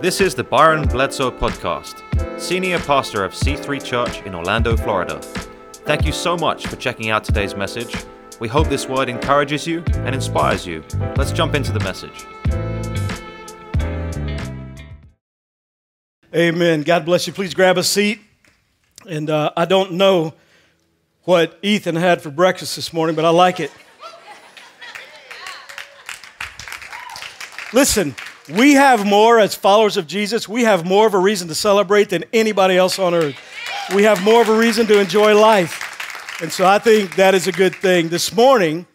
This is the Byron Bledsoe Podcast, Senior Pastor of C3 Church in Orlando, Florida. Thank you so much for checking out today's message. We hope this word encourages you and inspires you. Let's jump into the message. Amen. God bless you. Please grab a seat. And uh, I don't know what Ethan had for breakfast this morning, but I like it. Listen, we have more as followers of Jesus, we have more of a reason to celebrate than anybody else on earth. We have more of a reason to enjoy life. And so I think that is a good thing. This morning,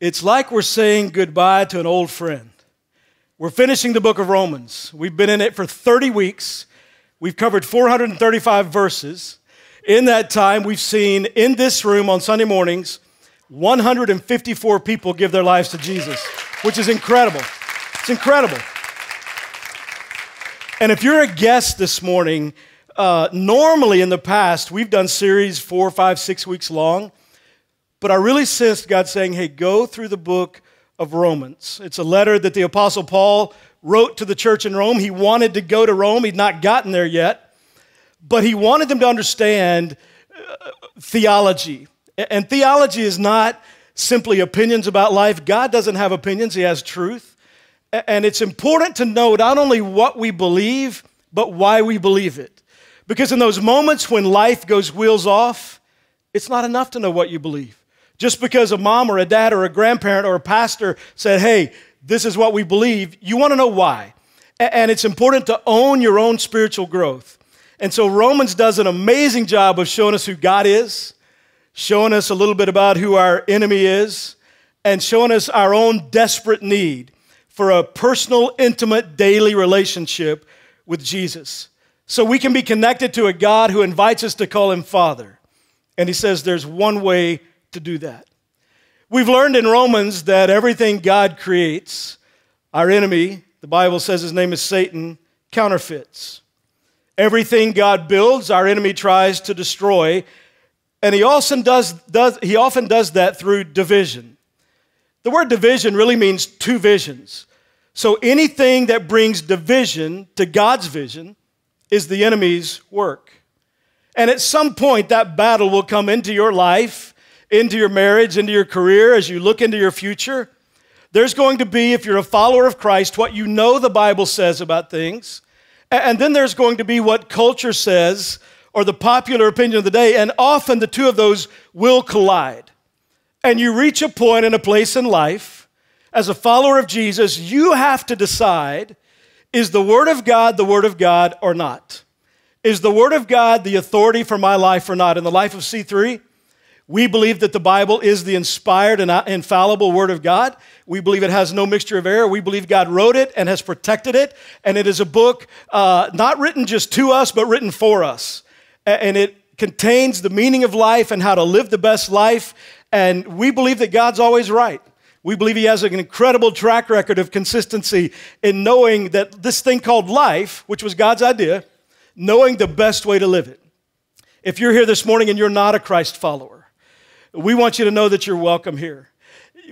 it's like we're saying goodbye to an old friend. We're finishing the book of Romans. We've been in it for 30 weeks. We've covered 435 verses. In that time, we've seen in this room on Sunday mornings 154 people give their lives to Jesus, which is incredible. It's incredible. And if you're a guest this morning, uh, normally in the past, we've done series four, five, six weeks long. But I really sensed God saying, hey, go through the book of Romans. It's a letter that the Apostle Paul wrote to the church in Rome. He wanted to go to Rome, he'd not gotten there yet. But he wanted them to understand uh, theology. And theology is not simply opinions about life. God doesn't have opinions, He has truth. And it's important to know not only what we believe, but why we believe it. Because in those moments when life goes wheels off, it's not enough to know what you believe. Just because a mom or a dad or a grandparent or a pastor said, hey, this is what we believe, you want to know why. And it's important to own your own spiritual growth. And so Romans does an amazing job of showing us who God is, showing us a little bit about who our enemy is, and showing us our own desperate need for a personal, intimate, daily relationship with Jesus. So we can be connected to a God who invites us to call him Father. And he says there's one way to do that. We've learned in Romans that everything God creates, our enemy, the Bible says his name is Satan, counterfeits. Everything God builds, our enemy tries to destroy. And he often does, does, he often does that through division. The word division really means two visions. So anything that brings division to God's vision is the enemy's work. And at some point, that battle will come into your life, into your marriage, into your career, as you look into your future. There's going to be, if you're a follower of Christ, what you know the Bible says about things. And then there's going to be what culture says or the popular opinion of the day. And often the two of those will collide. And you reach a point in a place in life, as a follower of Jesus, you have to decide is the Word of God the Word of God or not? Is the Word of God the authority for my life or not? In the life of C3, we believe that the Bible is the inspired and infallible Word of God. We believe it has no mixture of error. We believe God wrote it and has protected it. And it is a book uh, not written just to us, but written for us. And it contains the meaning of life and how to live the best life and we believe that God's always right. We believe He has an incredible track record of consistency in knowing that this thing called life, which was God's idea, knowing the best way to live it. If you're here this morning and you're not a Christ follower, we want you to know that you're welcome here.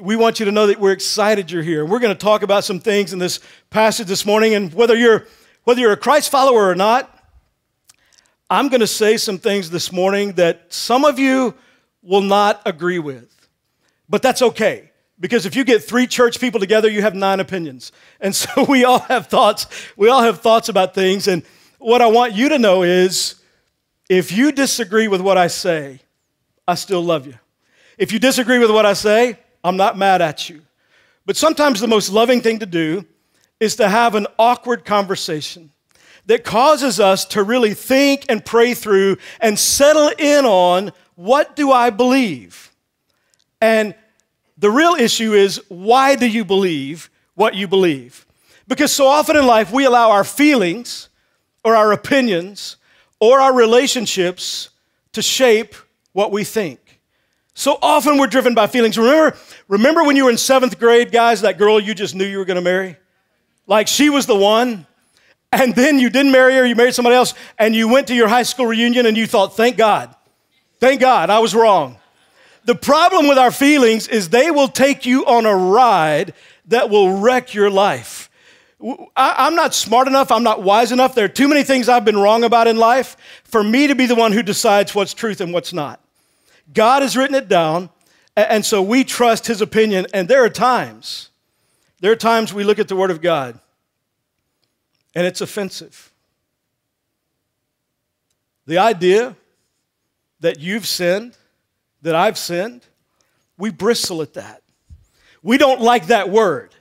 We want you to know that we're excited you're here. We're going to talk about some things in this passage this morning. And whether you're, whether you're a Christ follower or not, I'm going to say some things this morning that some of you will not agree with. But that's okay. Because if you get three church people together, you have nine opinions. And so we all have thoughts. We all have thoughts about things. And what I want you to know is if you disagree with what I say, I still love you. If you disagree with what I say, I'm not mad at you. But sometimes the most loving thing to do is to have an awkward conversation that causes us to really think and pray through and settle in on what do I believe? And the real issue is why do you believe what you believe? Because so often in life we allow our feelings or our opinions or our relationships to shape what we think. So often we're driven by feelings. Remember, remember when you were in seventh grade, guys, that girl you just knew you were to marry? Like she was the one. And then you didn't marry her, you married somebody else, and you went to your high school reunion and you thought, thank God. Thank God, I was wrong. The problem with our feelings is they will take you on a ride that will wreck your life. I, am not smart enough. I'm not wise enough. There are too many things I've been wrong about in life for me to be the one who decides what's truth and what's not. God has written it down, and so we trust His opinion. And there are times, there are times we look at the Word of God, and it's offensive. The idea that you've sinned, that I've sinned, we bristle at that. We don't like that word.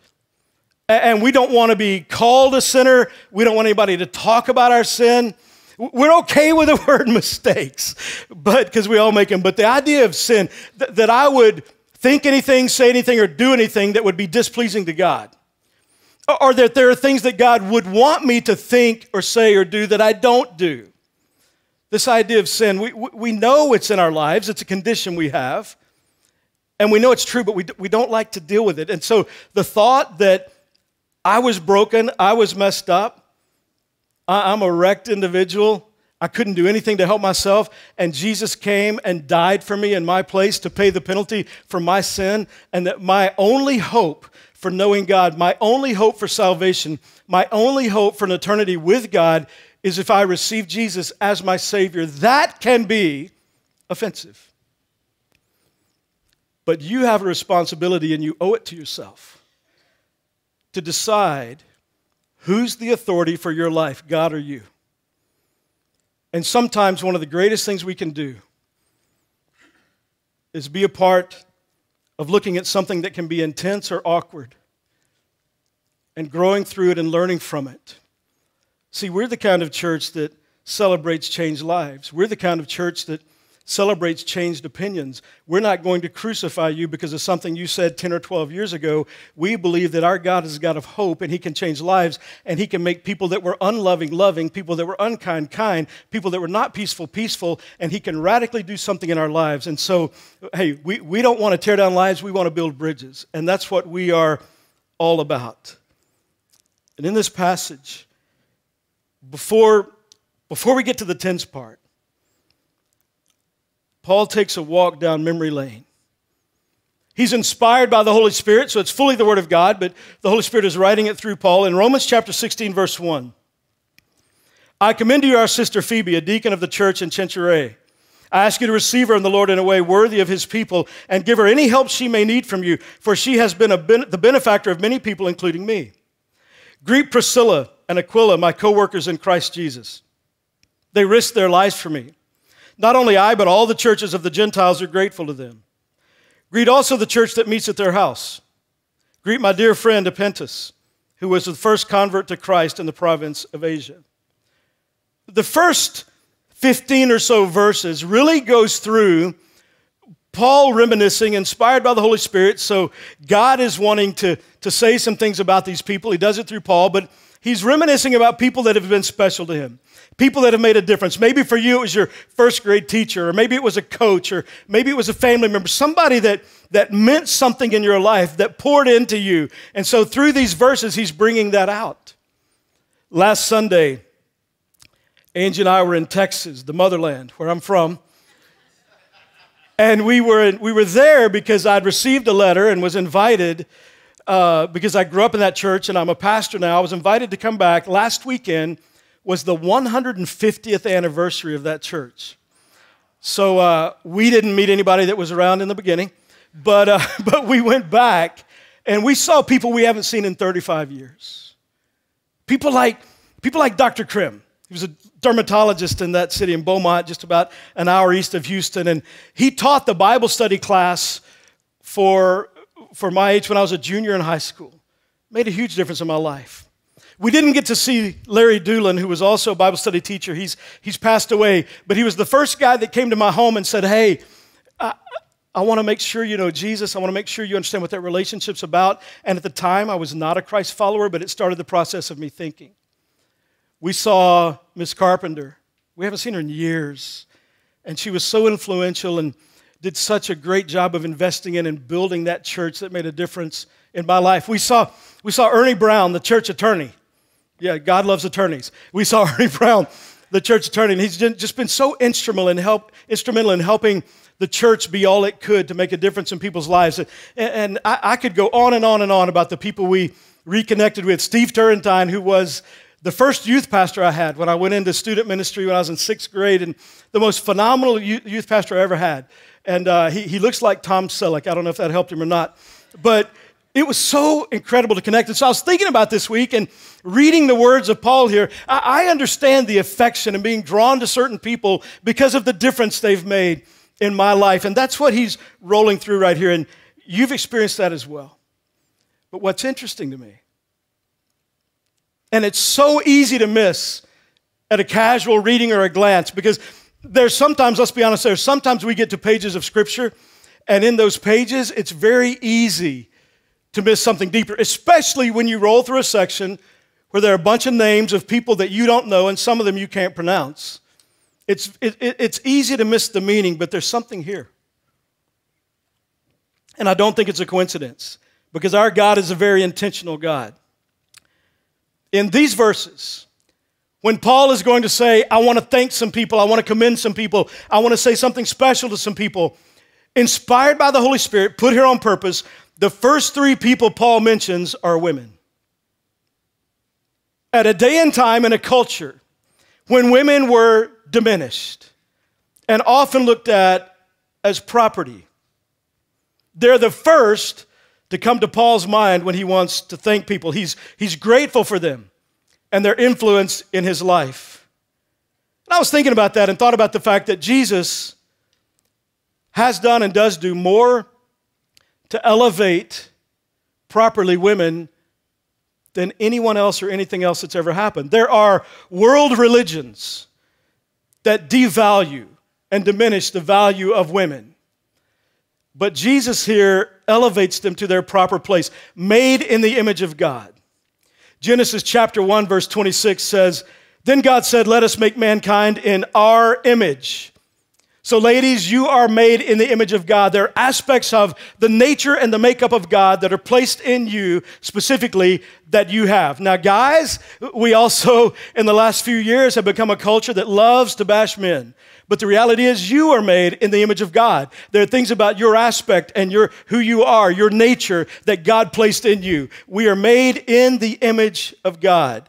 And we don't want to be called a sinner. We don't want anybody to talk about our sin. We're okay with the word mistakes, but because we all make them. But the idea of sin, th- that I would think anything, say anything, or do anything that would be displeasing to God, or that there are things that God would want me to think or say or do that I don't do. This idea of sin, we, we know it's in our lives, it's a condition we have, and we know it's true, but we, we don't like to deal with it. And so the thought that I was broken. I was messed up. I, am a wrecked individual. I couldn't do anything to help myself. And Jesus came and died for me in my place to pay the penalty for my sin. And that my only hope for knowing God, my only hope for salvation, my only hope for an eternity with God is if I receive Jesus as my Savior. That can be offensive. But you have a responsibility and you owe it to yourself to decide who's the authority for your life, God or you. And sometimes one of the greatest things we can do is be a part of looking at something that can be intense or awkward and growing through it and learning from it. See, we're the kind of church that celebrates changed lives. We're the kind of church that celebrates changed opinions. We're not going to crucify you because of something you said 10 or 12 years ago. We believe that our God is a God of hope and He can change lives and He can make people that were unloving, loving, people that were unkind, kind, people that were not peaceful, peaceful, and He can radically do something in our lives. And so, hey, we, we don't want to tear down lives, we want to build bridges. And that's what we are all about. And in this passage, before, before we get to the tense part, Paul takes a walk down memory lane. He's inspired by the Holy Spirit, so it's fully the Word of God, but the Holy Spirit is writing it through Paul. In Romans chapter 16, verse 1, I commend to you our sister Phoebe, a deacon of the church in Cenchreae. I ask you to receive her in the Lord in a way worthy of his people and give her any help she may need from you, for she has been ben- the benefactor of many people, including me. Greet Priscilla and Aquila, my co workers in Christ Jesus. They risked their lives for me. Not only I, but all the churches of the Gentiles are grateful to them. Greet also the church that meets at their house. Greet my dear friend Epaenetus, who was the first convert to Christ in the province of Asia. The first 15 or so verses really goes through Paul reminiscing, inspired by the Holy Spirit. So God is wanting to, to say some things about these people. He does it through Paul, but he's reminiscing about people that have been special to him people that have made a difference. Maybe for you it was your first grade teacher, or maybe it was a coach, or maybe it was a family member, somebody that, that meant something in your life, that poured into you. And so through these verses, he's bringing that out. Last Sunday, Angie and I were in Texas, the motherland, where I'm from. And we were, we were there because I'd received a letter and was invited uh, because I grew up in that church and I'm a pastor now. I was invited to come back last weekend was the 150th anniversary of that church. So uh, we didn't meet anybody that was around in the beginning, but, uh, but we went back and we saw people we haven't seen in 35 years. People like, people like Dr. Krim. He was a dermatologist in that city in Beaumont, just about an hour east of Houston. And he taught the Bible study class for, for my age when I was a junior in high school. Made a huge difference in my life. We didn't get to see Larry Doolin, who was also a Bible study teacher. He's, he's passed away, but he was the first guy that came to my home and said, Hey, I, I want to make sure you know Jesus. I want to make sure you understand what that relationship's about. And at the time, I was not a Christ follower, but it started the process of me thinking. We saw Miss Carpenter. We haven't seen her in years. And she was so influential and did such a great job of investing in and building that church that made a difference in my life. We saw, we saw Ernie Brown, the church attorney. Yeah, God loves attorneys. We saw Ernie Brown, the church attorney, and he's just been so instrumental in, help, instrumental in helping the church be all it could to make a difference in people's lives. And, and I, I, could go on and on and on about the people we reconnected with Steve Turrentine, who was the first youth pastor I had when I went into student ministry when I was in sixth grade, and the most phenomenal youth pastor I ever had. And uh, he, he looks like Tom Selleck. I don't know if that helped him or not. But it was so incredible to connect. And so I was thinking about this week and reading the words of Paul here. I, I understand the affection and being drawn to certain people because of the difference they've made in my life. And that's what he's rolling through right here. And you've experienced that as well. But what's interesting to me, and it's so easy to miss at a casual reading or a glance because there's sometimes, let's be honest, there's sometimes we get to pages of scripture, and in those pages, it's very easy to miss something deeper, especially when you roll through a section where there are a bunch of names of people that you don't know, and some of them you can't pronounce. It's, it, it's easy to miss the meaning, but there's something here. And I don't think it's a coincidence because our God is a very intentional God. In these verses, when Paul is going to say, I want to thank some people, I want to commend some people, I want to say something special to some people, inspired by the Holy Spirit, put here on purpose, the first three people Paul mentions are women. At a day and time in a culture when women were diminished and often looked at as property. They're the first to come to Paul's mind when he wants to thank people. He's, he's grateful for them and their influence in his life. And I was thinking about that and thought about the fact that Jesus has done and does do more to elevate properly women than anyone else or anything else that's ever happened. There are world religions that devalue and diminish the value of women. But Jesus here elevates them to their proper place, made in the image of God. Genesis chapter 1, verse 26 says, Then God said, Let us make mankind in our image so, ladies, you are made in the image of God. There are aspects of the nature and the makeup of God that are placed in you specifically that you have. Now, guys, we also, in the last few years, have become a culture that loves to bash men. But the reality is, you are made in the image of God. There are things about your aspect and your, who you are, your nature, that God placed in you. We are made in the image of God.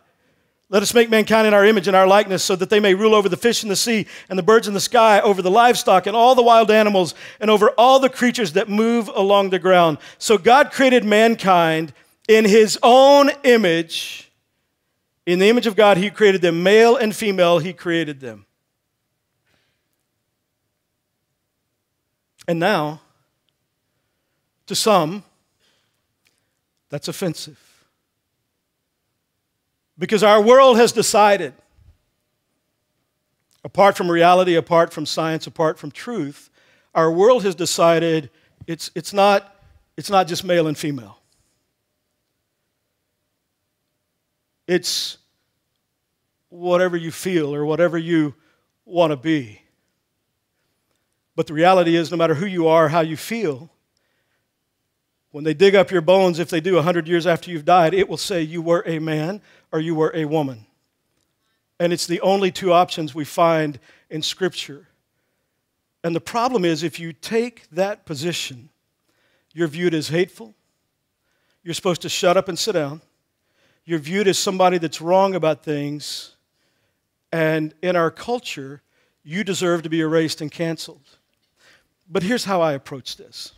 Let us make mankind in our image and our likeness so that they may rule over the fish in the sea and the birds in the sky, over the livestock and all the wild animals, and over all the creatures that move along the ground. So God created mankind in his own image. In the image of God, he created them, male and female, he created them. And now, to some, that's offensive. Because our world has decided, apart from reality, apart from science, apart from truth, our world has decided it's, it's, not, it's not just male and female. It's whatever you feel or whatever you want to be. But the reality is, no matter who you are, how you feel, when they dig up your bones, if they do 100 years after you've died, it will say you were a man or you were a woman. And it's the only two options we find in Scripture. And the problem is, if you take that position, you're viewed as hateful. You're supposed to shut up and sit down. You're viewed as somebody that's wrong about things. And in our culture, you deserve to be erased and canceled. But here's how I approach this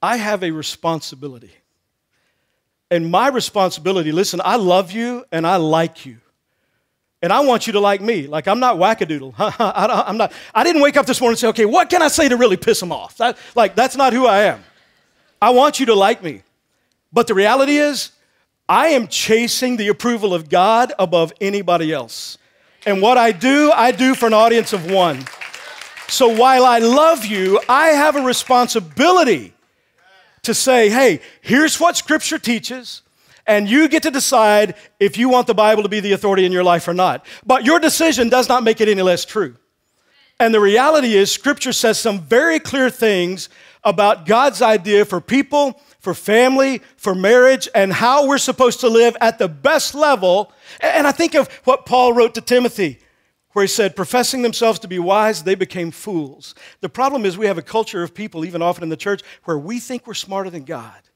I have a responsibility. And my responsibility, listen, I love you and I like you. And I want you to like me. Like, I'm not wackadoodle. I'm not, I didn't wake up this morning and say, okay, what can I say to really piss them off? That, like, that's not who I am. I want you to like me. But the reality is, I am chasing the approval of God above anybody else. And what I do, I do for an audience of one. So while I love you, I have a responsibility to say, hey, here's what Scripture teaches, and you get to decide if you want the Bible to be the authority in your life or not. But your decision does not make it any less true. And the reality is, Scripture says some very clear things about God's idea for people, for family, for marriage, and how we're supposed to live at the best level. And I think of what Paul wrote to Timothy where he said, professing themselves to be wise, they became fools. The problem is we have a culture of people, even often in the church, where we think we're smarter than God.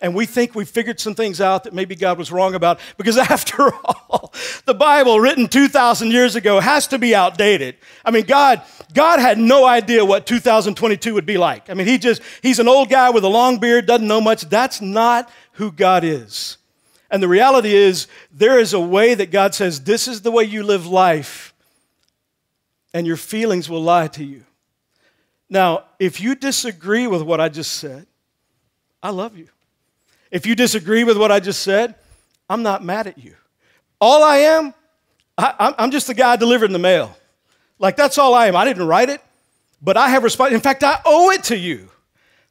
And we think we figured some things out that maybe God was wrong about because after all the Bible written 2000 years ago has to be outdated. I mean God God had no idea what 2022 would be like. I mean he just he's an old guy with a long beard doesn't know much. That's not who God is. And the reality is there is a way that God says this is the way you live life and your feelings will lie to you. Now, if you disagree with what I just said, I love you. If you disagree with what I just said, I'm not mad at you. All I am, I, am just the guy delivering the mail. Like, that's all I am. I didn't write it, but I have responsibility. In fact, I owe it to you.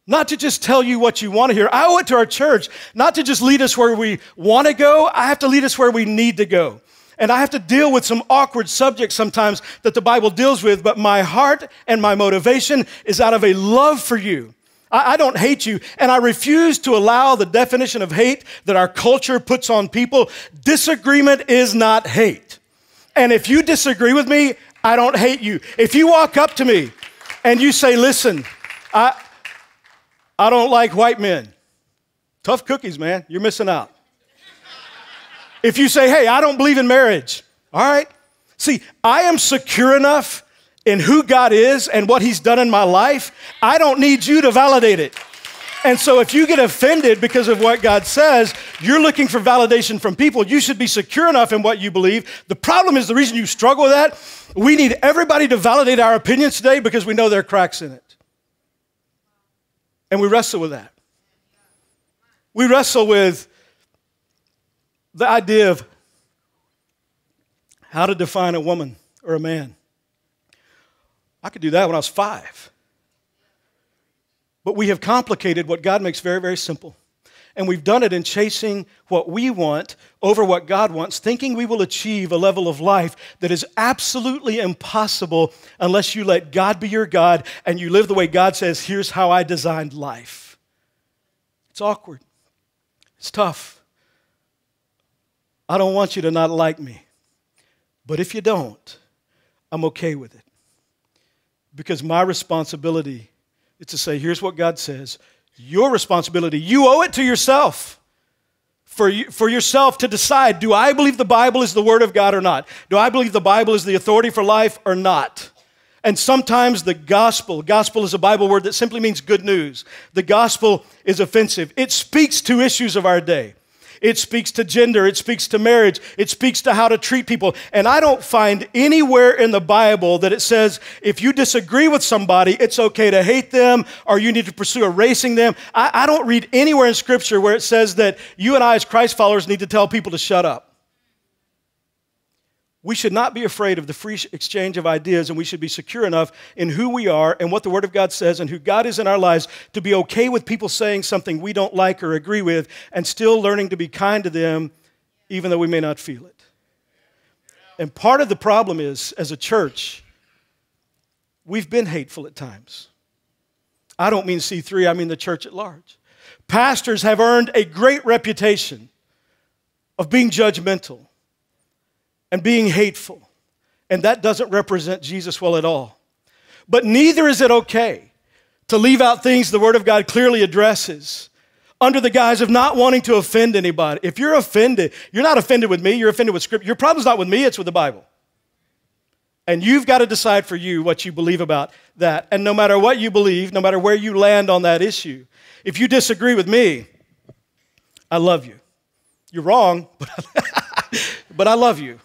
Not to just tell you what you want to hear. I owe it to our church, not to just lead us where we want to go. I have to lead us where we need to go. And I have to deal with some awkward subjects sometimes that the Bible deals with, but my heart and my motivation is out of a love for you. I, I don't hate you, and I refuse to allow the definition of hate that our culture puts on people. Disagreement is not hate. And if you disagree with me, I don't hate you. If you walk up to me and you say, listen, I, I don't like white men. Tough cookies, man. You're missing out. If you say, hey, I don't believe in marriage, all right? See, I am secure enough in who God is and what He's done in my life, I don't need you to validate it. And so, if you get offended because of what God says, you're looking for validation from people. You should be secure enough in what you believe. The problem is the reason you struggle with that, we need everybody to validate our opinions today because we know there are cracks in it. And we wrestle with that. We wrestle with the idea of how to define a woman or a man. I could do that when I was five. But we have complicated what God makes very, very simple. And we've done it in chasing what we want over what God wants, thinking we will achieve a level of life that is absolutely impossible unless you let God be your God and you live the way God says, here's how I designed life. It's awkward, it's tough. I don't want you to not like me. But if you don't, I'm okay with it. Because my responsibility is to say, here's what God says. Your responsibility, you owe it to yourself. For, you, for yourself to decide do I believe the Bible is the Word of God or not? Do I believe the Bible is the authority for life or not? And sometimes the gospel, gospel is a Bible word that simply means good news. The gospel is offensive. It speaks to issues of our day. It speaks to gender. It speaks to marriage. It speaks to how to treat people. And I don't find anywhere in the Bible that it says if you disagree with somebody, it's okay to hate them or you need to pursue erasing them. I, I don't read anywhere in Scripture where it says that you and I, as Christ followers, need to tell people to shut up. We should not be afraid of the free exchange of ideas, and we should be secure enough in who we are and what the Word of God says and who God is in our lives to be okay with people saying something we don't like or agree with and still learning to be kind to them, even though we may not feel it. And part of the problem is, as a church, we've been hateful at times. I don't mean C3, I mean the church at large. Pastors have earned a great reputation of being judgmental and being hateful. And that doesn't represent Jesus well at all. But neither is it okay to leave out things the Word of God clearly addresses under the guise of not wanting to offend anybody. If you're offended, you're not offended with me, you're offended with Scripture. Your problem's not with me, it's with the Bible. And you've got to decide for you what you believe about that. And no matter what you believe, no matter where you land on that issue, if you disagree with me, I love you. You're wrong, but, I love you.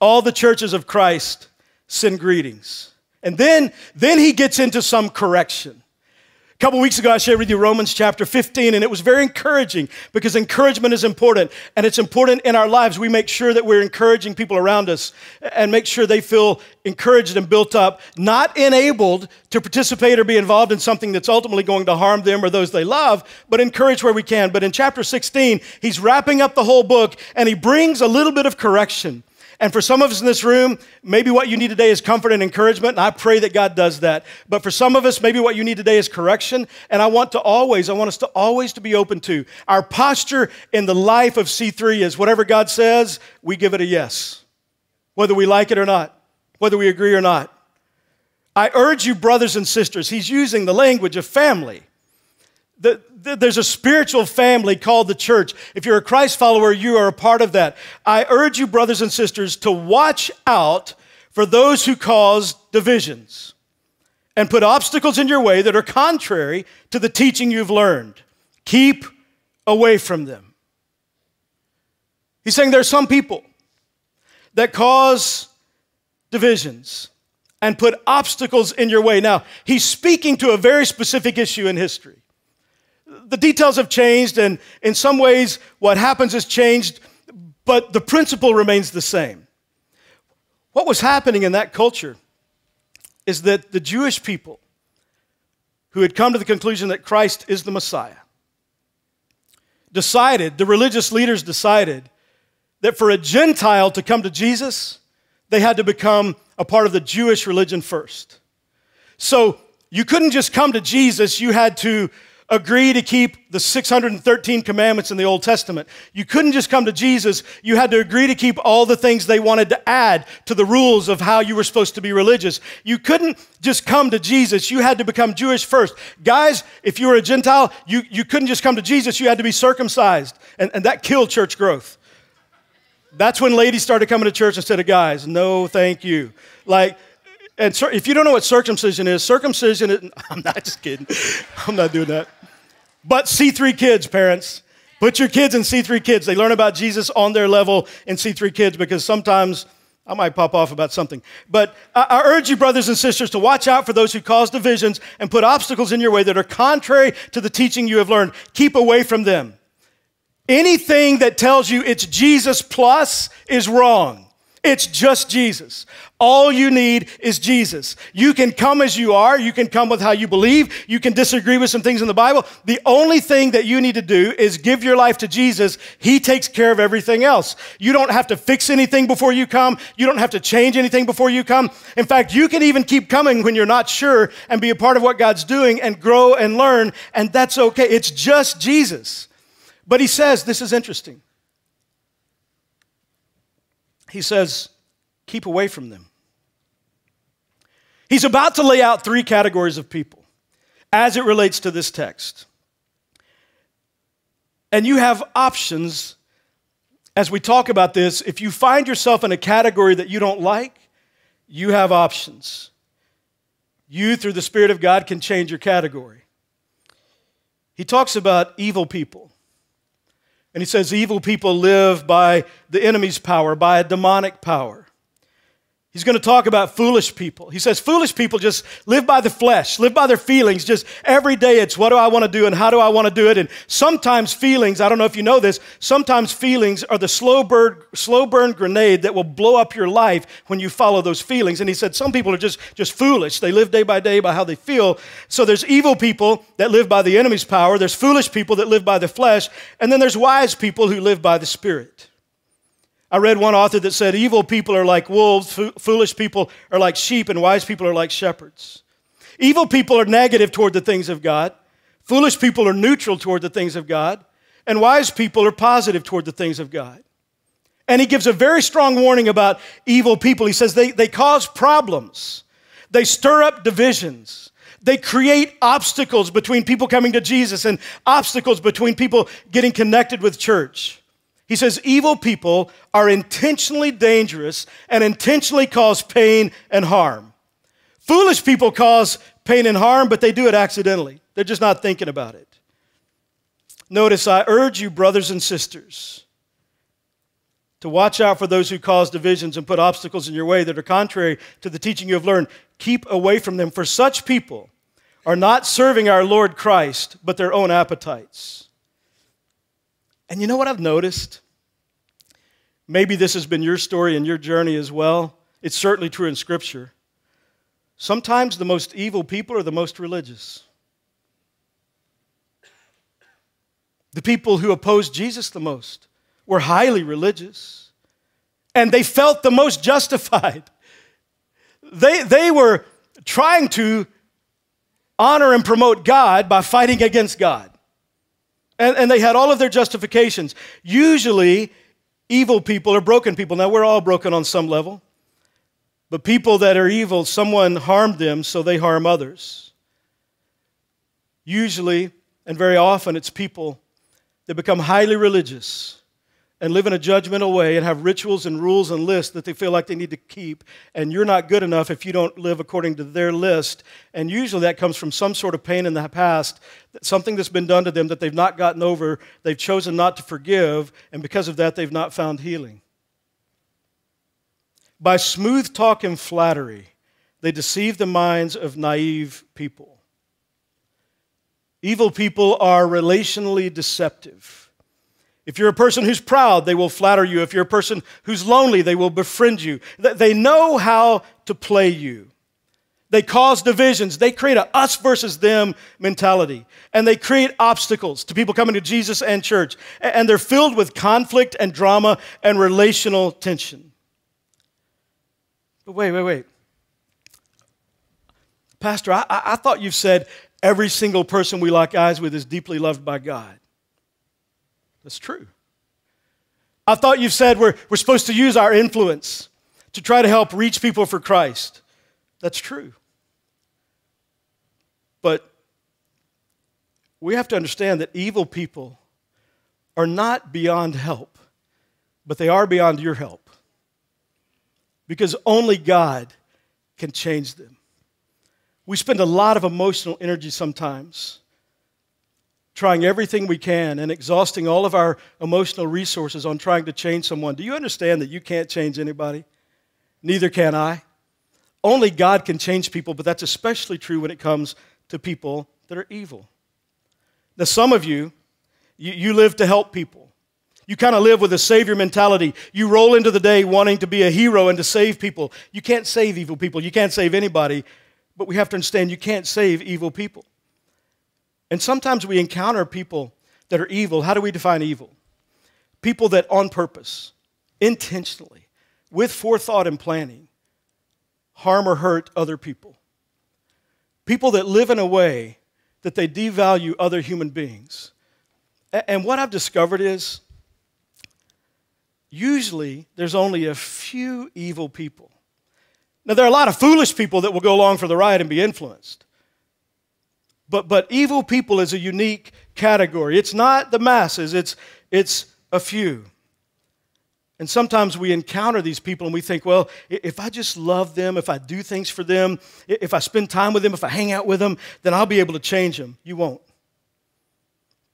All the churches of Christ send greetings. And then, then he gets into some correction. A couple weeks ago, I shared with you Romans chapter 15, and it was very encouraging because encouragement is important, and it's important in our lives. We make sure that we're encouraging people around us and make sure they feel encouraged and built up, not enabled to participate or be involved in something that's ultimately going to harm them or those they love, but encourage where we can. But in chapter 16, he's wrapping up the whole book, and he brings a little bit of correction. And for some of us in this room, maybe what you need today is comfort and encouragement, and I pray that God does that. But for some of us, maybe what you need today is correction, and I want to always, I want us to always to be open to. Our posture in the life of C3 is whatever God says, we give it a yes. Whether we like it or not, whether we agree or not. I urge you, brothers and sisters, he's using the language of family. The, the, there's a spiritual family called the church. If you're a Christ follower, you are a part of that. I urge you, brothers and sisters, to watch out for those who cause divisions and put obstacles in your way that are contrary to the teaching you've learned. Keep away from them. He's saying there are some people that cause divisions and put obstacles in your way. Now, he's speaking to a very specific issue in history. The details have changed, and in some ways, what happens has changed, but the principle remains the same. What was happening in that culture is that the Jewish people who had come to the conclusion that Christ is the Messiah decided, the religious leaders decided, that for a Gentile to come to Jesus, they had to become a part of the Jewish religion first. So you couldn't just come to Jesus, you had to agree to keep the 613 commandments in the Old Testament. You couldn't just come to Jesus, you had to agree to keep all the things they wanted to add to the rules of how you were supposed to be religious. You couldn't just come to Jesus, you had to become Jewish first. Guys, if you were a Gentile, you, you couldn't just come to Jesus, you had to be circumcised. And, and that killed church growth. That's when ladies started coming to church instead of guys. No, thank you. Like, and if you don't know what circumcision is, circumcision, is, I'm not just kidding. I'm not doing that. But C3 kids, parents, put your kids in C3 kids. They learn about Jesus on their level in C3 kids because sometimes I might pop off about something. But I urge you, brothers and sisters, to watch out for those who cause divisions and put obstacles in your way that are contrary to the teaching you have learned. Keep away from them. Anything that tells you it's Jesus plus is wrong. It's just Jesus. All you need is Jesus. You can come as you are. You can come with how you believe. You can disagree with some things in the Bible. The only thing that you need to do is give your life to Jesus. He takes care of everything else. You don't have to fix anything before you come. You don't have to change anything before you come. In fact, you can even keep coming when you're not sure and be a part of what God's doing and grow and learn, and that's okay. It's just Jesus. But he says, this is interesting. He says, keep away from them. He's about to lay out three categories of people as it relates to this text. And you have options as we talk about this. If you find yourself in a category that you don't like, you have options. You, through the Spirit of God, can change your category. He talks about evil people. And he says, evil people live by the enemy's power, by a demonic power. He's going to talk about foolish people. He says, foolish people just live by the flesh, live by their feelings. Just every day it's what do I want to do and how do I want to do it. And sometimes feelings, I don't know if you know this, sometimes feelings are the slow burn, slow burn grenade that will blow up your life when you follow those feelings. And he said, some people are just, just foolish. They live day by day by how they feel. So there's evil people that live by the enemy's power. There's foolish people that live by the flesh. And then there's wise people who live by the spirit. I read one author that said, Evil people are like wolves, foolish people are like sheep, and wise people are like shepherds. Evil people are negative toward the things of God, foolish people are neutral toward the things of God, and wise people are positive toward the things of God. And he gives a very strong warning about evil people. He says they, they cause problems, they stir up divisions. They create obstacles between people coming to Jesus and obstacles between people getting connected with church. He says evil people are intentionally dangerous and intentionally cause pain and harm. Foolish people cause pain and harm, but they do it accidentally. They're just not thinking about it. Notice, I urge you, brothers and sisters, to watch out for those who cause divisions and put obstacles in your way that are contrary to the teaching you have learned. Keep away from them, for such people are not serving our Lord Christ, but their own appetites. And you know what I've noticed? Maybe this has been your story and your journey as well. It's certainly true in Scripture. Sometimes the most evil people are the most religious. The people who opposed Jesus the most were highly religious, and they felt the most justified. They, they were trying to honor and promote God by fighting against God. And, and they had all of their justifications. Usually, evil people are broken people. Now, we're all broken on some level. But people that are evil, someone harmed them, so they harm others. Usually, and very often, it's people that become highly religious and live in a judgmental way and have rituals and rules and lists that they feel like they need to keep. And you're not good enough if you don't live according to their list. And usually that comes from some sort of pain in the past, something that's been done to them that they've not gotten over, they've chosen not to forgive, and because of that, they've not found healing. By smooth talk and flattery, they deceive the minds of naive people. Evil people are relationally deceptive. If you're a person who's proud, they will flatter you. If you're a person who's lonely, they will befriend you. They know how to play you. They cause divisions. They create a us versus them mentality. And they create obstacles to people coming to Jesus and church. And they're filled with conflict and drama and relational tension. But wait, wait, wait. Pastor, I, I thought you said every single person we lock eyes with is deeply loved by God. That's true. I thought you said we're, we're supposed to use our influence to try to help reach people for Christ. That's true. But we have to understand that evil people are not beyond help, but they are beyond your help. Because only God can change them. We spend a lot of emotional energy sometimes trying everything we can and exhausting all of our emotional resources on trying to change someone. Do you understand that you can't change anybody? Neither can I. Only God can change people, but that's especially true when it comes to people that are evil. Now, some of you, you, you live to help people. You kind of live with a savior mentality. You roll into the day wanting to be a hero and to save people. You can't save evil people. You can't save anybody, but we have to understand you can't save evil people. And sometimes we encounter people that are evil. How do we define evil? People that on purpose, intentionally, with forethought and planning, harm or hurt other people. People that live in a way that they devalue other human beings. And what I've discovered is usually there's only a few evil people. Now, there are a lot of foolish people that will go along for the ride and be influenced. But, but evil people is a unique category. It's not the masses, it's, it's a few. And sometimes we encounter these people and we think, well, if I just love them, if I do things for them, if I spend time with them, if I hang out with them, then I'll be able to change them. You won't.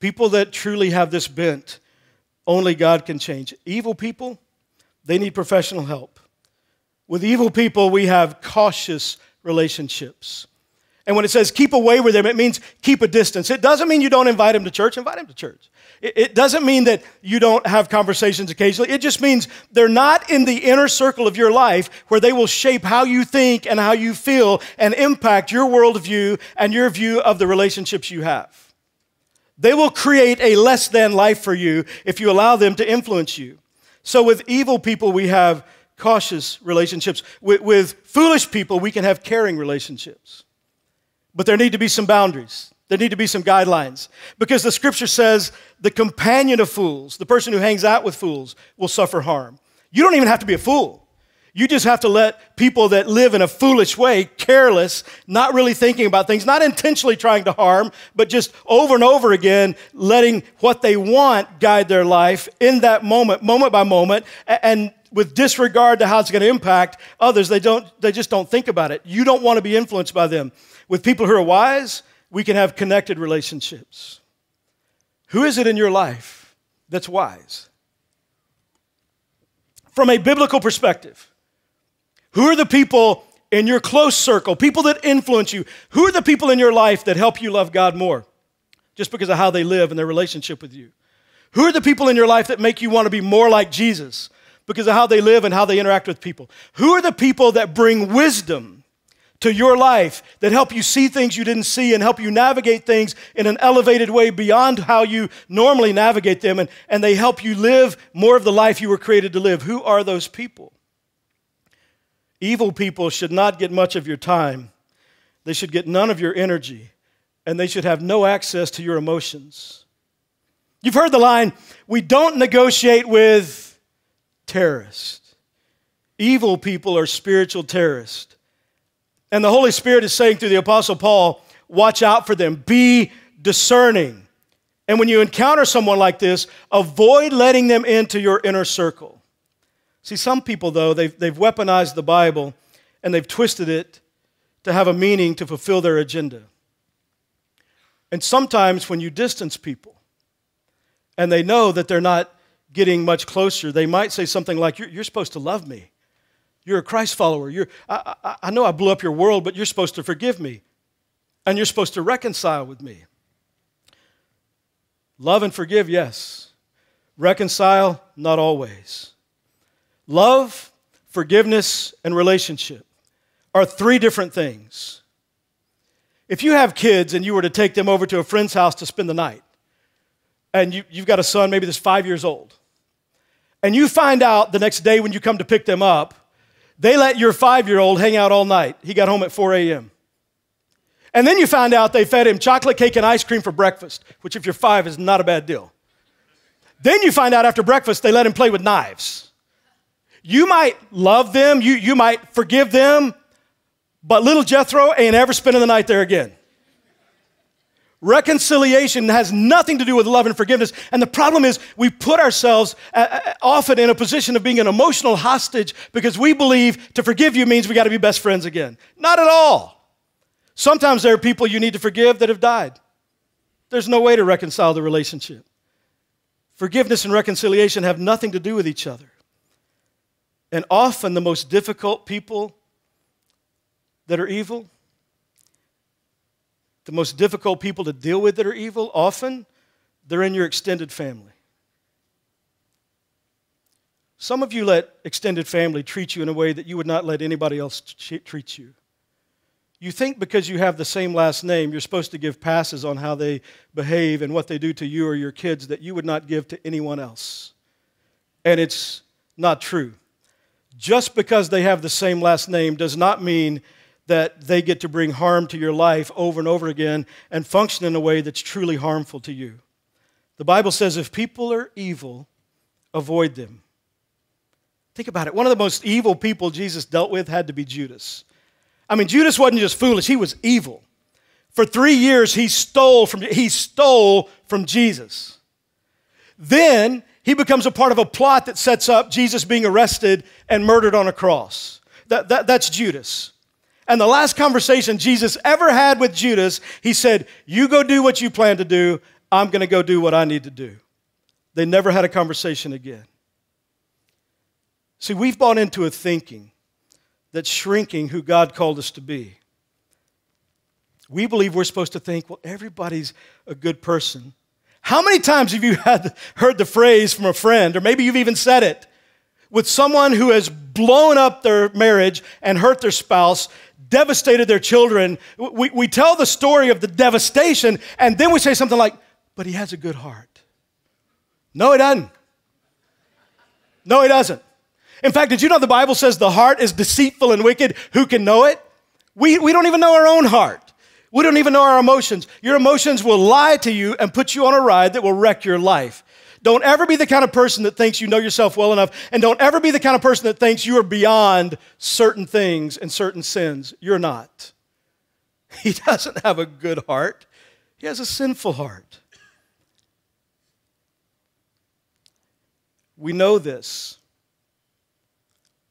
People that truly have this bent, only God can change. Evil people, they need professional help. With evil people, we have cautious relationships. And when it says keep away with them, it means keep a distance. It doesn't mean you don't invite them to church, invite them to church. It, doesn't mean that you don't have conversations occasionally. It just means they're not in the inner circle of your life where they will shape how you think and how you feel and impact your worldview and your view of the relationships you have. They will create a less than life for you if you allow them to influence you. So with evil people, we have cautious relationships. With, with foolish people, we can have caring relationships. But there need to be some boundaries. There need to be some guidelines. Because the scripture says the companion of fools, the person who hangs out with fools, will suffer harm. You don't even have to be a fool. You just have to let people that live in a foolish way, careless, not really thinking about things, not intentionally trying to harm, but just over and over again letting what they want guide their life in that moment, moment by moment, and with disregard to how it's going to impact others, they, don't, they just don't think about it. You don't want to be influenced by them. With people who are wise, we can have connected relationships. Who is it in your life that's wise? From a biblical perspective, who are the people in your close circle, people that influence you? Who are the people in your life that help you love God more just because of how they live and their relationship with you? Who are the people in your life that make you want to be more like Jesus because of how they live and how they interact with people? Who are the people that bring wisdom to your life that help you see things you didn't see and help you navigate things in an elevated way beyond how you normally navigate them, and, and they help you live more of the life you were created to live. Who are those people? Evil people should not get much of your time, they should get none of your energy, and they should have no access to your emotions. You've heard the line, we don't negotiate with terrorists. Evil people are spiritual terrorists. And the Holy Spirit is saying through the Apostle Paul, watch out for them, be discerning. And when you encounter someone like this, avoid letting them into your inner circle. See, some people, though, they've, they've weaponized the Bible and they've twisted it to have a meaning to fulfill their agenda. And sometimes when you distance people and they know that they're not getting much closer, they might say something like, You're, you're supposed to love me. You're a Christ follower. You're, I, I, I know I blew up your world, but you're supposed to forgive me. And you're supposed to reconcile with me. Love and forgive, yes. Reconcile, not always. Love, forgiveness, and relationship are three different things. If you have kids and you were to take them over to a friend's house to spend the night, and you, have got a son maybe that's five years old, and you find out the next day when you come to pick them up, they let your five year old hang out all night. He got home at 4 a.m. And then you find out they fed him chocolate cake and ice cream for breakfast, which, if you're five, is not a bad deal. Then you find out after breakfast they let him play with knives. You might love them, you, you might forgive them, but little Jethro ain't ever spending the night there again. Reconciliation has nothing to do with love and forgiveness. And the problem is, we put ourselves uh, uh, often in a position of being an emotional hostage because we believe to forgive you means we got to be best friends again. Not at all. Sometimes there are people you need to forgive that have died. There's no way to reconcile the relationship. Forgiveness and reconciliation have nothing to do with each other. And often the most difficult people that are evil, the most difficult people to deal with that are evil, often they're in your extended family. Some of you let extended family treat you in a way that you would not let anybody else treat you. You think because you have the same last name, you're supposed to give passes on how they behave and what they do to you or your kids that you would not give to anyone else. And it's not true. Just because they have the same last name does not mean that they get to bring harm to your life over and over again and function in a way that's truly harmful to you. The Bible says if people are evil, avoid them. Think about it. One of the most evil people Jesus dealt with had to be Judas. I mean, Judas wasn't just foolish, he was evil. For three years, he stole from, he stole from Jesus. Then he becomes a part of a plot that sets up Jesus being arrested and murdered on a cross. That, that, that's Judas. And the last conversation Jesus ever had with Judas, he said, You go do what you plan to do, I'm going to go do what I need to do. They never had a conversation again. See, we've bought into a thinking that's shrinking who God called us to be. We believe we're supposed to think, well, everybody's a good person. How many times have you had, heard the phrase from a friend, or maybe you've even said it, with someone who has blown up their marriage and hurt their spouse, devastated their children? We, we tell the story of the devastation, and then we say something like, but he has a good heart. No, he doesn't. No, he doesn't. In fact, did you know the Bible says the heart is deceitful and wicked? Who can know it? We, we don't even know our own heart. We don't even know our emotions. Your emotions will lie to you and put you on a ride that will wreck your life. Don't ever be the kind of person that thinks you know yourself well enough, and don't ever be the kind of person that thinks you are beyond certain things and certain sins. You're not. He doesn't have a good heart, he has a sinful heart. We know this.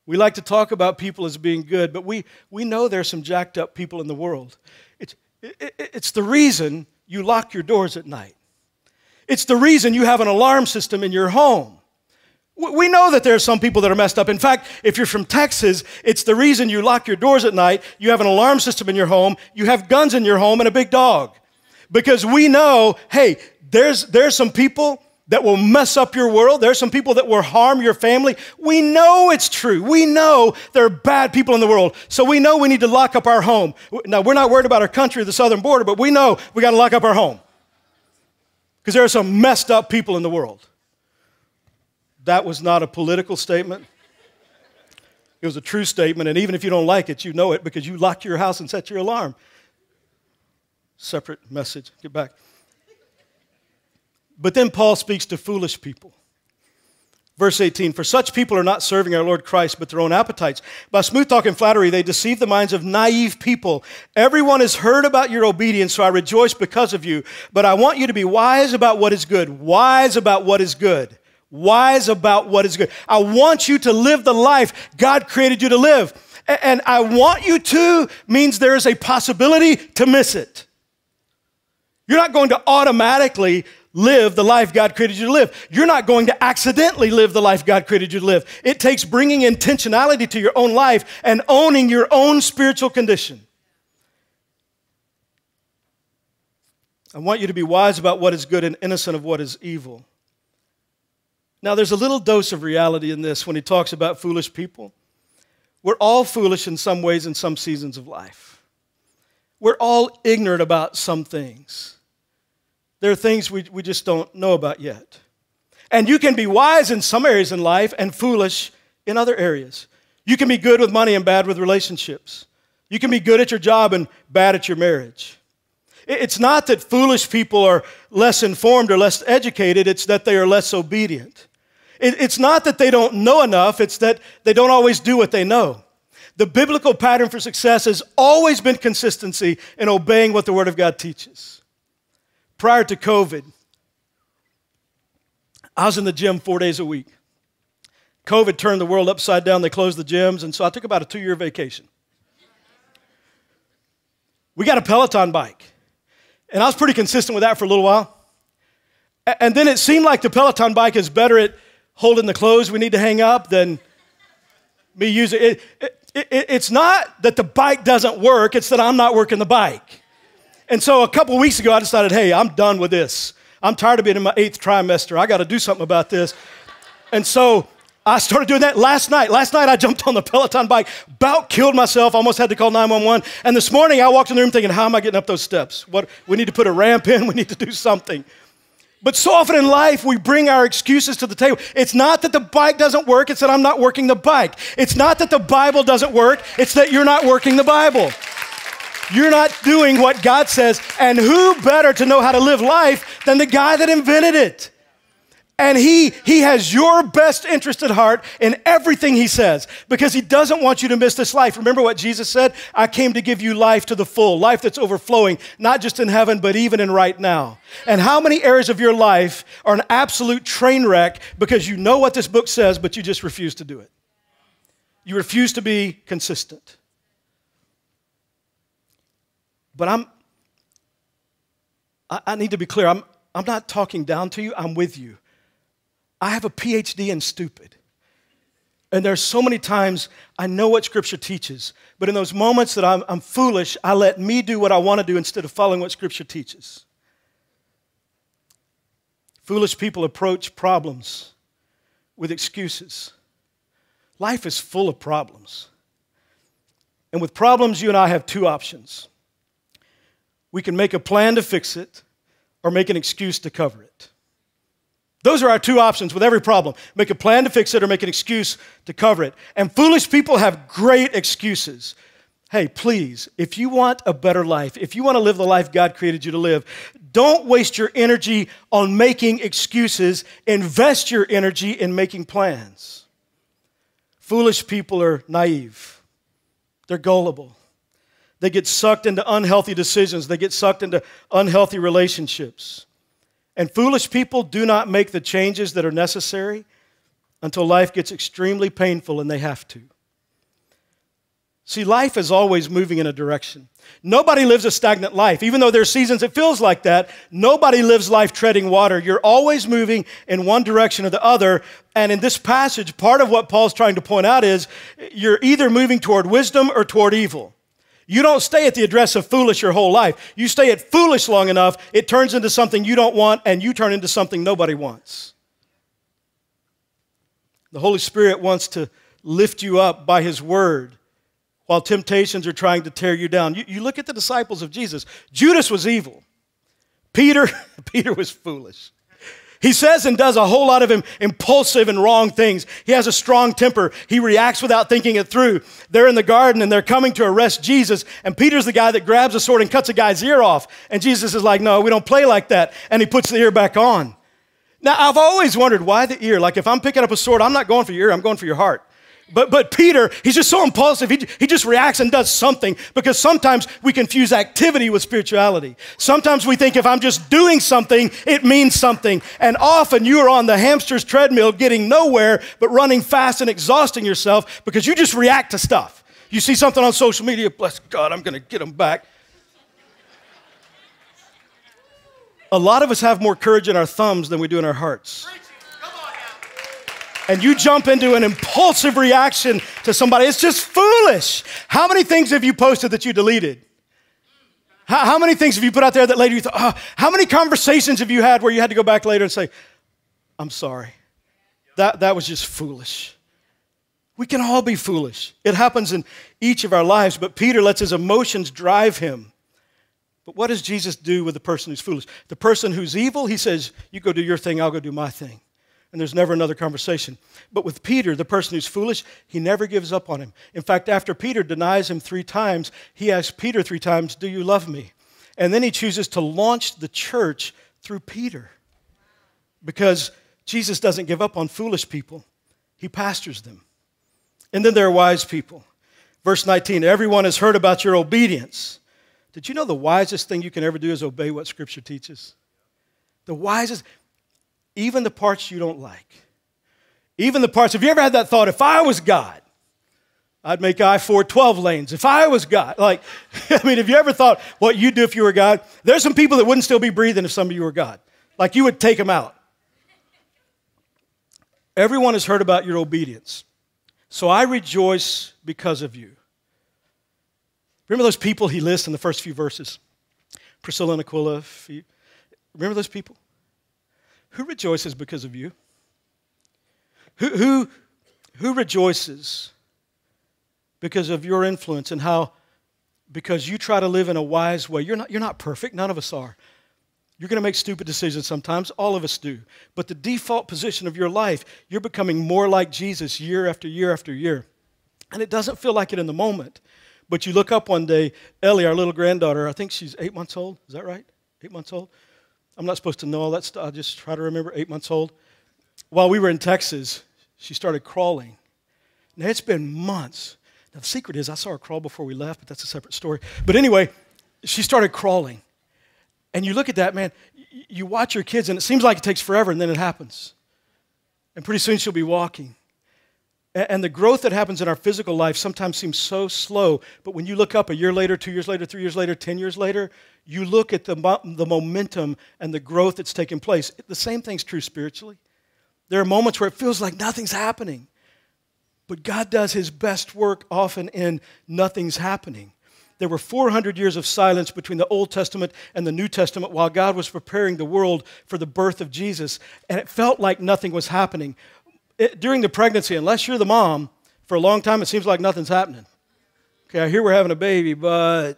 We like to talk about people as being good, but we, we know there's some jacked up people in the world. It's, it, it's the reason you lock your doors at night. It's the reason you have an alarm system in your home. We know that there are some people that are messed up. In fact, if you're from Texas, it's the reason you lock your doors at night, you have an alarm system in your home, you have guns in your home, and a big dog. Because we know, hey, there's, there's some people that will mess up your world. There are some people that will harm your family. We know it's true. We know there are bad people in the world. So we know we need to lock up our home. Now, we're not worried about our country the southern border, but we know we got to lock up our home. Because there are some messed up people in the world. That was not a political statement. It was a true statement, and even if you don't like it, you know it because you locked your house and set your alarm. Separate message. Get back. But then Paul speaks to foolish people. Verse 18, for such people are not serving our Lord Christ, but their own appetites. By smooth talk and flattery, they deceive the minds of naive people. Everyone has heard about your obedience, so I rejoice because of you. But I want you to be wise about what is good, wise about what is good, wise about what is good. I want you to live the life God created you to live. And I want you to means there is a possibility to miss it. You're not going to automatically live the life God created you to live. You're not going to accidentally live the life God created you to live. It takes bringing intentionality to your own life and owning your own spiritual condition. I want you to be wise about what is good and innocent of what is evil. Now, there's a little dose of reality in this when he talks about foolish people. We're all foolish in some ways in some seasons of life. We're all ignorant about some things. There are things we, we just don't know about yet. And you can be wise in some areas in life and foolish in other areas. You can be good with money and bad with relationships. You can be good at your job and bad at your marriage. It's not that foolish people are less informed or less educated, it's that they are less obedient. It's not that they don't know enough, it's that they don't always do what they know. The biblical pattern for success has always been consistency in obeying what the Word of God teaches prior to COVID, I was in the gym four days a week. COVID turned the world upside down. They closed the gyms, and so I took about a two year vacation. We got a Peloton bike, and I was pretty consistent with that for a little while. And then it seemed like the Peloton bike is better at holding the clothes we need to hang up than me using it. it, it it's not that the bike doesn't work, it's that I'm not working the bike. And so a couple weeks ago, I decided, hey, I'm done with this. I'm tired of being in my eighth trimester. I got to do something about this. And so I started doing that last night. Last night I jumped on the Peloton bike, about killed myself, almost had to call 911. And this morning I walked in the room thinking, how am I getting up those steps? What, we need to put a ramp in, we need to do something. But so often in life, we bring our excuses to the table. It's not that the bike doesn't work, it's that I'm not working the bike. It's not that the Bible doesn't work, it's that you're not working the Bible. You're not doing what God says. And who better to know how to live life than the guy that invented it? And he, he has your best interest at heart in everything he says because he doesn't want you to miss this life. Remember what Jesus said? I came to give you life to the full, life that's overflowing, not just in heaven, but even in right now. And how many areas of your life are an absolute train wreck because you know what this book says, but you just refuse to do it? You refuse to be consistent. But I'm, I, I need to be clear. I'm, I'm not talking down to you, I'm with you. I have a PhD in stupid. And there's so many times I know what Scripture teaches, but in those moments that I'm, I'm foolish, I let me do what I want to do instead of following what Scripture teaches. Foolish people approach problems with excuses. Life is full of problems. And with problems, you and I have two options. We can make a plan to fix it or make an excuse to cover it. Those are our two options with every problem make a plan to fix it or make an excuse to cover it. And foolish people have great excuses. Hey, please, if you want a better life, if you want to live the life God created you to live, don't waste your energy on making excuses. Invest your energy in making plans. Foolish people are naive, they're gullible. They get sucked into unhealthy decisions, they get sucked into unhealthy relationships. And foolish people do not make the changes that are necessary until life gets extremely painful and they have to. See, life is always moving in a direction. Nobody lives a stagnant life. Even though there are seasons it feels like that, nobody lives life treading water. You're always moving in one direction or the other. And in this passage, part of what Paul's trying to point out is you're either moving toward wisdom or toward evil. You don't stay at the address of foolish your whole life. You stay at foolish long enough, it turns into something you don't want, and you turn into something nobody wants. The Holy Spirit wants to lift you up by His Word while temptations are trying to tear you down. You, you look at the disciples of Jesus. Judas was evil. Peter, Peter was foolish. He says and does a whole lot of impulsive and wrong things. He has a strong temper. He reacts without thinking it through. They're in the garden and they're coming to arrest Jesus, and Peter's the guy that grabs a sword and cuts a guy's ear off. And Jesus is like, No, we don't play like that. And he puts the ear back on. Now, I've always wondered why the ear? Like, if I'm picking up a sword, I'm not going for your ear, I'm going for your heart. But, but Peter, he's just so impulsive. He, he just reacts and does something because sometimes we confuse activity with spirituality. Sometimes we think if I'm just doing something, it means something. And often you are on the hamster's treadmill getting nowhere but running fast and exhausting yourself because you just react to stuff. You see something on social media, bless God, I'm going to get them back. A lot of us have more courage in our thumbs than we do in our hearts. And you jump into an impulsive reaction to somebody. It's just foolish. How many things have you posted that you deleted? How, how many things have you put out there that later you thought, oh, how many conversations have you had where you had to go back later and say, I'm sorry. That, that was just foolish. We can all be foolish. It happens in each of our lives, but Peter lets his emotions drive him. But what does Jesus do with the person who's foolish? The person who's evil, he says, You go do your thing, I'll go do my thing. And there's never another conversation. But with Peter, the person who's foolish, he never gives up on him. In fact, after Peter denies him three times, he asks Peter three times, Do you love me? And then he chooses to launch the church through Peter. Because Jesus doesn't give up on foolish people, he pastors them. And then there are wise people. Verse 19 Everyone has heard about your obedience. Did you know the wisest thing you can ever do is obey what Scripture teaches? The wisest, even the parts you don't like. Even the parts, have you ever had that thought, if I was God, I'd make I 4 12 lanes. If I was God, like, I mean, have you ever thought what you'd do if you were God? There's some people that wouldn't still be breathing if some of you were God. Like, you would take them out. Everyone has heard about your obedience. So I rejoice because of you. Remember those people he lists in the first few verses? Priscilla and Aquila. Remember those people? Who rejoices because of you? Who, who, who rejoices because of your influence and how, because you try to live in a wise way? You're not, you're not perfect, none of us are. You're going to make stupid decisions sometimes, all of us do. But the default position of your life, you're becoming more like Jesus year after year after year. And it doesn't feel like it in the moment. But you look up one day, Ellie, our little granddaughter, I think she's eight months old. Is that right? Eight months old? I'm not supposed to know all that stuff. I just try to remember eight months old. While we were in Texas, she started crawling. Now, it's been months. Now, the secret is I saw her crawl before we left, but that's a separate story. But anyway, she started crawling. And you look at that, man, you watch your kids, and it seems like it takes forever, and then it happens. And pretty soon she'll be walking. And the growth that happens in our physical life sometimes seems so slow, but when you look up a year later, two years later, three years later, 10 years later, you look at the, the momentum and the growth that's taking place. The same thing's true spiritually. There are moments where it feels like nothing's happening, but God does his best work often in nothing's happening. There were 400 years of silence between the Old Testament and the New Testament while God was preparing the world for the birth of Jesus, and it felt like nothing was happening it, during the pregnancy, unless you're the mom, for a long time it seems like nothing's happening. Okay, I hear we're having a baby, but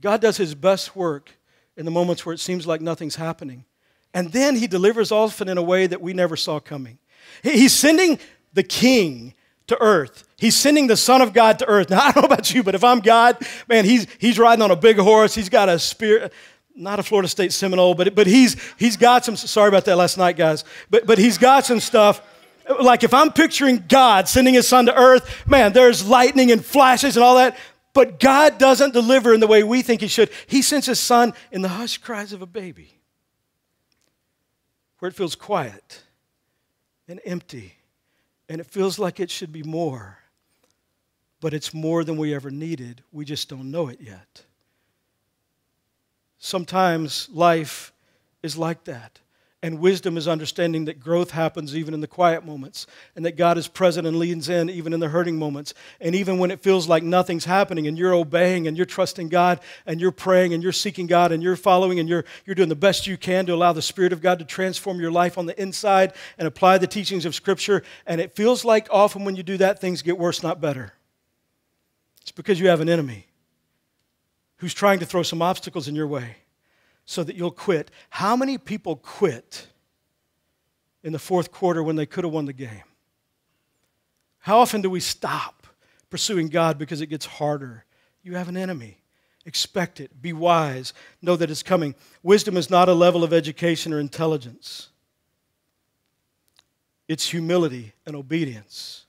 God does his best work in the moments where it seems like nothing's happening. And then he delivers often in a way that we never saw coming. He's sending the king to earth. He's sending the Son of God to earth. Now, I don't know about you, but if I'm God, man, he's, he's riding on a big horse. He's got a spear not a Florida State Seminole, but, but he's, he's got some, sorry about that last night, guys, but, but he's got some stuff. Like if I'm picturing God sending his son to earth, man, there's lightning and flashes and all that, but God doesn't deliver in the way we think he should. He sends his son in the hushed cries of a baby, where it feels quiet and empty, and it feels like it should be more, but it's more than we ever needed. We just don't know it yet. Sometimes life is like that. And wisdom is understanding that growth happens even in the quiet moments, and that God is present and leans in even in the hurting moments. And even when it feels like nothing's happening, and you're obeying, and you're trusting God, and you're praying, and you're seeking God, and you're following, and you're, you're doing the best you can to allow the Spirit of God to transform your life on the inside and apply the teachings of Scripture. And it feels like often when you do that, things get worse, not better. It's because you have an enemy who's trying to throw some obstacles in your way so that you'll quit. How many people quit in the fourth quarter when they could have won the game? How often do we stop pursuing God because it gets harder? You have an enemy. Expect it. Be wise. Know that it's coming. Wisdom is not a level of education or intelligence, it's humility and obedience.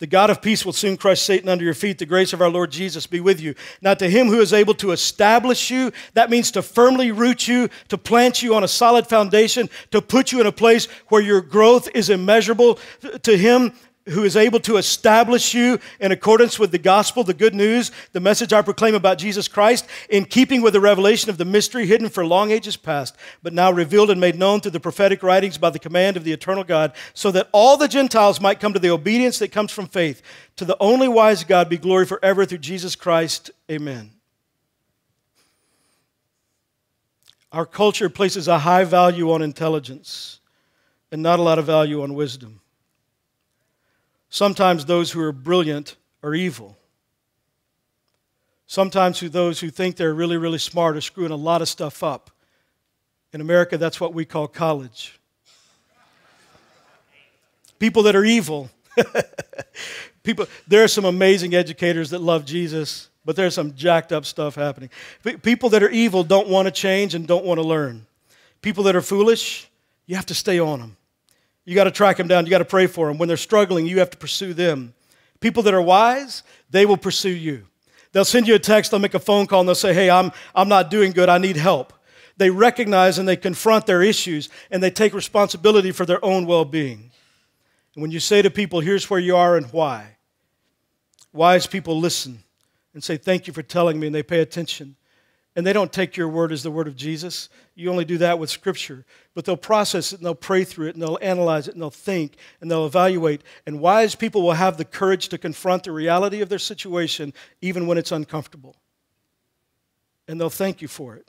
The God of peace will soon crush Satan under your feet. The grace of our Lord Jesus be with you. Now, to him who is able to establish you, that means to firmly root you, to plant you on a solid foundation, to put you in a place where your growth is immeasurable. To him who is able to establish you in accordance with the gospel, the good news, the message I proclaim about Jesus Christ, in keeping with the revelation of the mystery hidden for long ages past, but now revealed and made known through the prophetic writings by the command of the eternal God, so that all the Gentiles might come to the obedience that comes from faith. To the only wise God be glory forever through Jesus Christ. Amen. Our culture places a high value on intelligence and not a lot of value on wisdom. Sometimes those who are brilliant are evil. Sometimes those who think they're really, really smart are screwing a lot of stuff up. In America, that's what we call college. People that are evil. People, there are some amazing educators that love Jesus, but there's some jacked up stuff happening. People that are evil don't want to change and don't want to learn. People that are foolish, you have to stay on them. You got to track them down. You got to pray for them. When they're struggling, you have to pursue them. People that are wise, they will pursue you. They'll send you a text, they'll make a phone call, and they'll say, Hey, I'm, I'm not doing good. I need help. They recognize and they confront their issues, and they take responsibility for their own well being. And when you say to people, Here's where you are and why, wise people listen and say, Thank you for telling me, and they pay attention. And they don't take your word as the word of Jesus. You only do that with Scripture. But they'll process it and they'll pray through it and they'll analyze it and they'll think and they'll evaluate. And wise people will have the courage to confront the reality of their situation even when it's uncomfortable. And they'll thank you for it.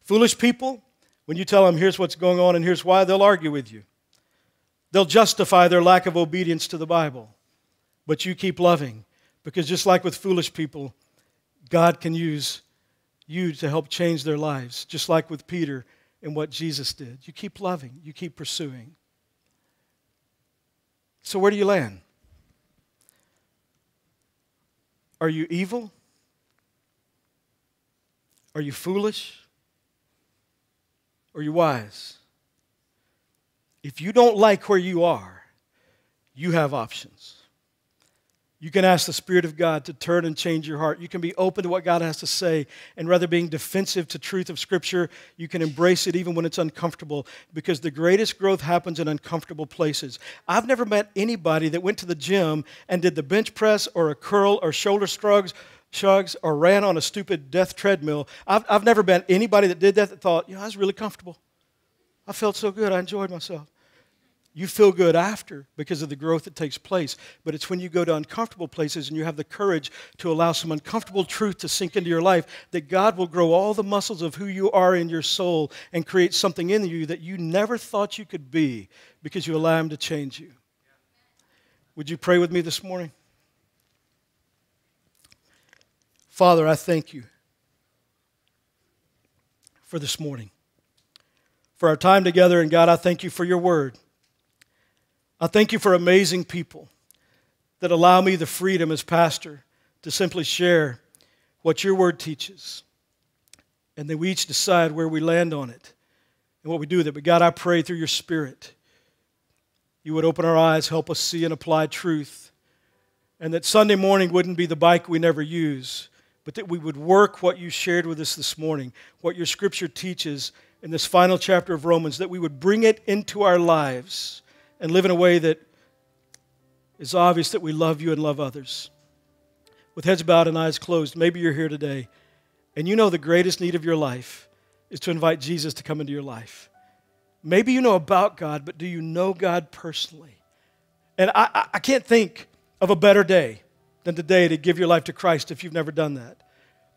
Foolish people, when you tell them here's what's going on and here's why, they'll argue with you. They'll justify their lack of obedience to the Bible. But you keep loving because just like with foolish people, God can use you to help change their lives, just like with Peter and what Jesus did. You keep loving, you keep pursuing. So, where do you land? Are you evil? Are you foolish? Are you wise? If you don't like where you are, you have options. You can ask the Spirit of God to turn and change your heart. You can be open to what God has to say. And rather being defensive to truth of Scripture, you can embrace it even when it's uncomfortable because the greatest growth happens in uncomfortable places. I've never met anybody that went to the gym and did the bench press or a curl or shoulder shrugs, shrugs or ran on a stupid death treadmill. I've, I've never met anybody that did that that thought, you know, I was really comfortable. I felt so good. I enjoyed myself. You feel good after because of the growth that takes place. But it's when you go to uncomfortable places and you have the courage to allow some uncomfortable truth to sink into your life that God will grow all the muscles of who you are in your soul and create something in you that you never thought you could be because you allow Him to change you. Would you pray with me this morning? Father, I thank you for this morning, for our time together, and God, I thank you for your word. I thank you for amazing people that allow me the freedom as pastor to simply share what your word teaches. And then we each decide where we land on it and what we do with it. But God, I pray through your spirit, you would open our eyes, help us see and apply truth. And that Sunday morning wouldn't be the bike we never use, but that we would work what you shared with us this morning, what your scripture teaches in this final chapter of Romans, that we would bring it into our lives and live in a way that is obvious that we love you and love others. With heads bowed and eyes closed, maybe you're here today and you know the greatest need of your life is to invite Jesus to come into your life. Maybe you know about God, but do you know God personally? And I, I can't think of a better day than today to give your life to Christ if you've never done that.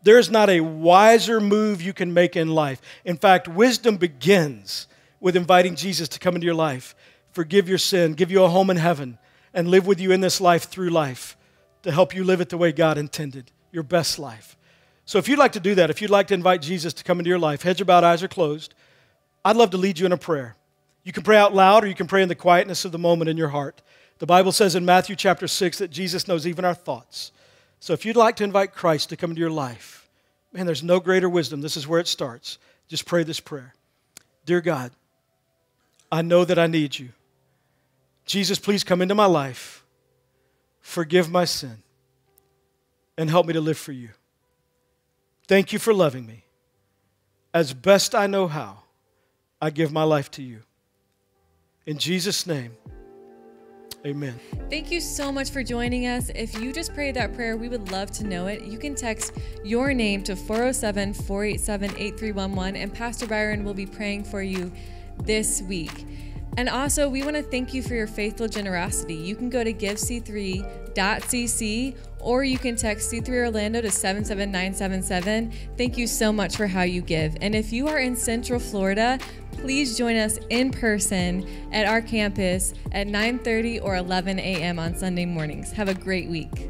There's not a wiser move you can make in life. In fact, wisdom begins with inviting Jesus to come into your life forgive your sin, give you a home in heaven, and live with you in this life through life to help you live it the way God intended, your best life. So if you'd like to do that, if you'd like to invite Jesus to come into your life, heads are bowed, eyes are closed, I'd love to lead you in a prayer. You can pray out loud or you can pray in the quietness of the moment in your heart. The Bible says in Matthew chapter 6 that Jesus knows even our thoughts. So if you'd like to invite Christ to come into your life, Man, there's no greater wisdom. This is where it starts. Just pray this prayer Dear God, I know that I need you. Jesus, please come into my life, forgive my sin, and help me to live for you. Thank you for loving me. As best I know how, I give my life to you. In Jesus' name, amen. Thank you so much for joining us. If you just prayed that prayer, we would love to know it. You can text your name to 407 487 8311, and Pastor Byron will be praying for you this week. And also, we want to thank you for your faithful generosity. You can go to givec3.cc or you can text C3 Orlando to 77977. Thank you so much for how you give. And if you are in Central Florida, please join us in person at our campus at 9:30 or 11 a.m. on Sunday mornings. Have a great week.